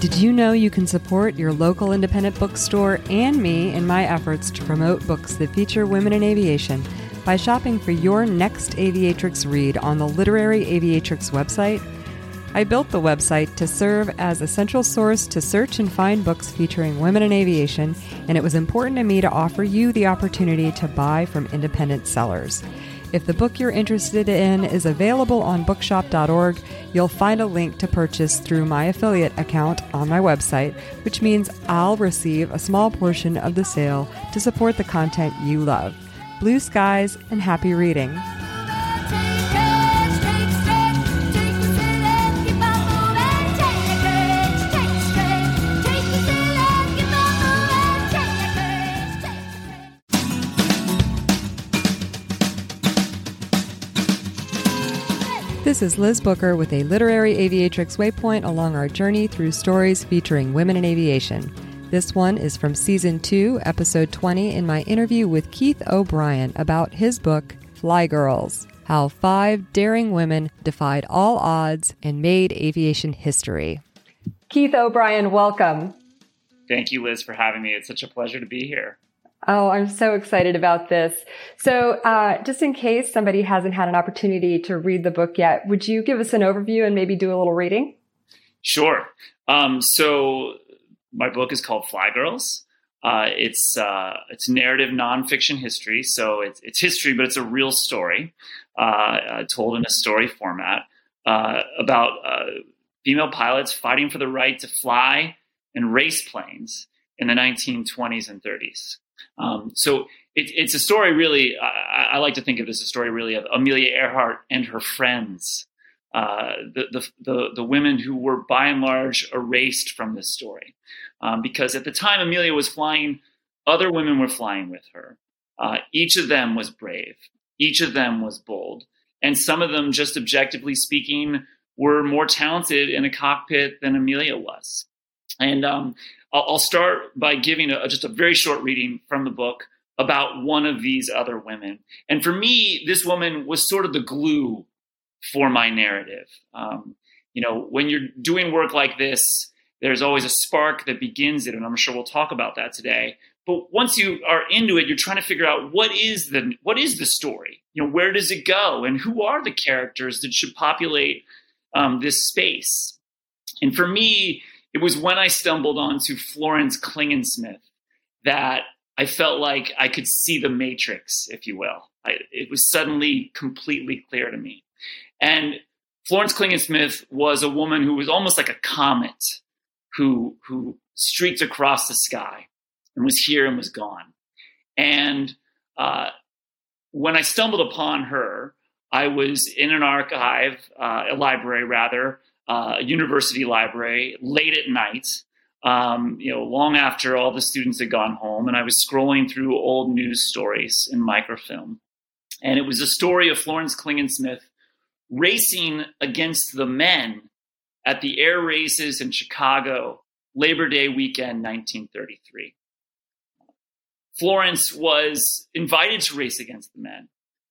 Did you know you can support your local independent bookstore and me in my efforts to promote books that feature women in aviation by shopping for your next Aviatrix read on the Literary Aviatrix website? I built the website to serve as a central source to search and find books featuring women in aviation, and it was important to me to offer you the opportunity to buy from independent sellers. If the book you're interested in is available on bookshop.org, you'll find a link to purchase through my affiliate account on my website, which means I'll receive a small portion of the sale to support the content you love. Blue skies and happy reading. This is Liz Booker with a literary aviatrix waypoint along our journey through stories featuring women in aviation. This one is from season 2, episode 20, in my interview with Keith O'Brien about his book, Fly Girls How Five Daring Women Defied All Odds and Made Aviation History. Keith O'Brien, welcome. Thank you, Liz, for having me. It's such a pleasure to be here. Oh, I'm so excited about this. So, uh, just in case somebody hasn't had an opportunity to read the book yet, would you give us an overview and maybe do a little reading? Sure. Um, so, my book is called Fly Girls. Uh, it's uh, it's narrative nonfiction history, so it's, it's history, but it's a real story uh, uh, told in a story format uh, about female pilots fighting for the right to fly and race planes in the 1920s and 30s. Um, so it, it's a story really, I, I, like to think of it as a story really of Amelia Earhart and her friends, uh, the, the, the, the, women who were by and large erased from this story. Um, because at the time Amelia was flying, other women were flying with her. Uh, each of them was brave, each of them was bold, and some of them, just objectively speaking, were more talented in a cockpit than Amelia was. And um, I'll, start by giving a, just a very short reading from the book about one of these other women. And for me, this woman was sort of the glue for my narrative. Um, you know, when you're doing work like this, there's always a spark that begins it, and I'm sure we'll talk about that today. But once you are into it, you're trying to figure out what is the what is the story. You know, where does it go, and who are the characters that should populate um, this space? And for me, it was when I stumbled onto Florence Klingensmith that I felt like I could see the matrix, if you will. I, it was suddenly completely clear to me. And Florence Klingensmith was a woman who was almost like a comet who, who streaked across the sky and was here and was gone. And uh, when I stumbled upon her, I was in an archive, uh, a library rather, uh, university library late at night, um, you know, long after all the students had gone home, and I was scrolling through old news stories in microfilm, and it was a story of Florence Klingensmith racing against the men at the air races in Chicago, Labor Day weekend, 1933. Florence was invited to race against the men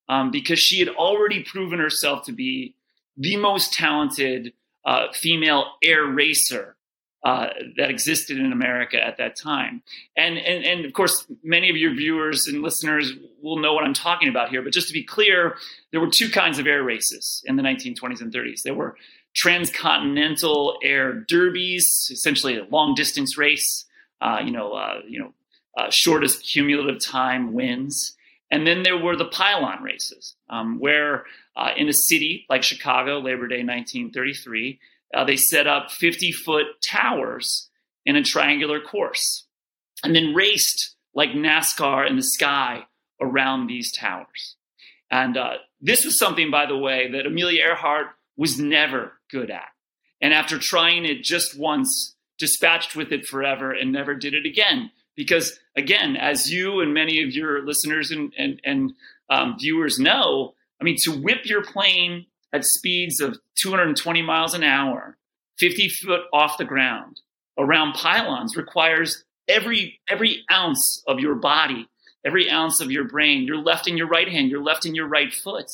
um, because she had already proven herself to be the most talented uh, female air racer uh, that existed in America at that time. And, and, and of course, many of your viewers and listeners will know what I'm talking about here. But just to be clear, there were two kinds of air races in the 1920s and 30s. There were transcontinental air derbies, essentially a long distance race. Uh, you know, uh, you know, uh, shortest cumulative time wins. And then there were the pylon races, um, where uh, in a city like Chicago, Labor Day 1933, uh, they set up 50 foot towers in a triangular course and then raced like NASCAR in the sky around these towers. And uh, this was something, by the way, that Amelia Earhart was never good at. And after trying it just once, dispatched with it forever and never did it again because, again, as you and many of your listeners and, and, and um, viewers know, I mean, to whip your plane at speeds of 220 miles an hour, 50 foot off the ground around pylons requires every every ounce of your body, every ounce of your brain, your left and your right hand, your left and your right foot.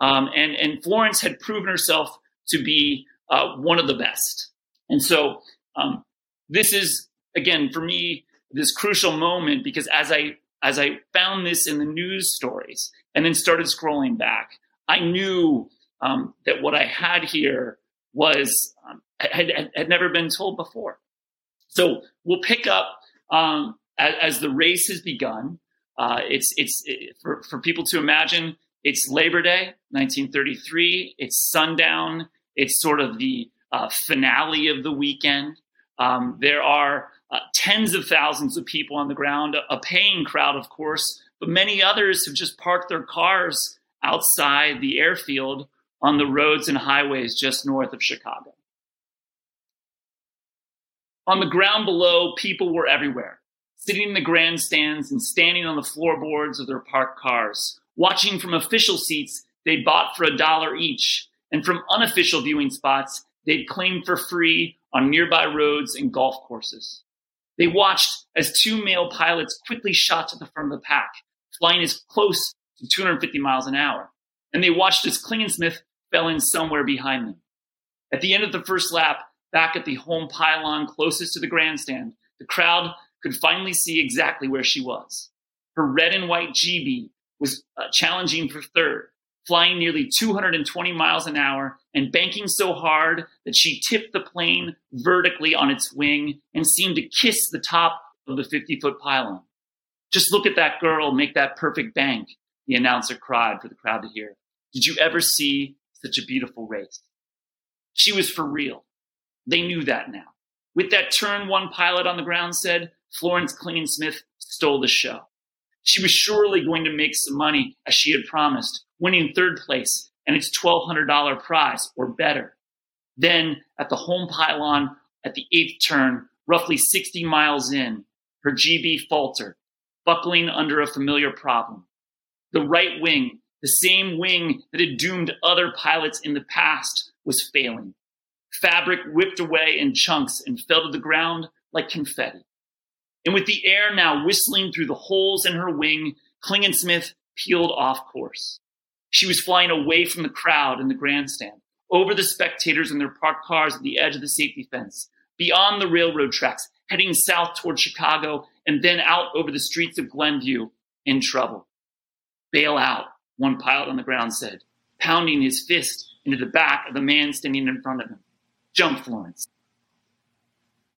Um, and and Florence had proven herself to be uh, one of the best. And so um, this is again for me this crucial moment because as I as I found this in the news stories and then started scrolling back, I knew um, that what I had here was um, had, had never been told before. So we'll pick up um, as, as, the race has begun. Uh, it's it's it, for for people to imagine. It's Labor Day, 1933. It's sundown. It's sort of the uh, finale of the weekend. Um, there are uh, tens of thousands of people on the ground, a paying crowd, of course, but many others have just parked their cars outside the airfield on the roads and highways just north of Chicago. On the ground below, people were everywhere, sitting in the grandstands and standing on the floorboards of their parked cars, watching from official seats they'd bought for a dollar each, and from unofficial viewing spots they'd claimed for free on nearby roads and golf courses. They watched as two male pilots quickly shot to the front of the pack, flying as close to 250 miles an hour. And they watched as Klingensmith fell in somewhere behind them. At the end of the first lap, back at the home pylon closest to the grandstand, the crowd could finally see exactly where she was. Her red and white Gee Bee was uh, challenging for third, flying nearly 220 miles an hour and banking so hard that she tipped the plane vertically on its wing and seemed to kiss the top of the 50 foot pylon. Just look at that girl make that perfect bank, the announcer cried for the crowd to hear. Did you ever see such a beautiful race? She was for real. They knew that now. With that turn, one pilot on the ground said, Florence Klingensmith stole the show. She was surely going to make some money as she had promised, winning third place and its $1,200 prize or better. Then at the home pylon at the eighth turn, roughly 60 miles in, her Gee Bee faltered, buckling under a familiar problem. The right wing, the same wing that had doomed other pilots in the past, was failing. Fabric whipped away in chunks and fell to the ground like confetti. And with the air now whistling through the holes in her wing, Klingensmith peeled off course. She was flying away from the crowd in the grandstand, over the spectators in their parked cars at the edge of the safety fence, beyond the railroad tracks, heading south toward Chicago, and then out over the streets of Glenview in trouble. Bail out, one pilot on the ground said, pounding his fist into the back of the man standing in front of him. Jump, Florence.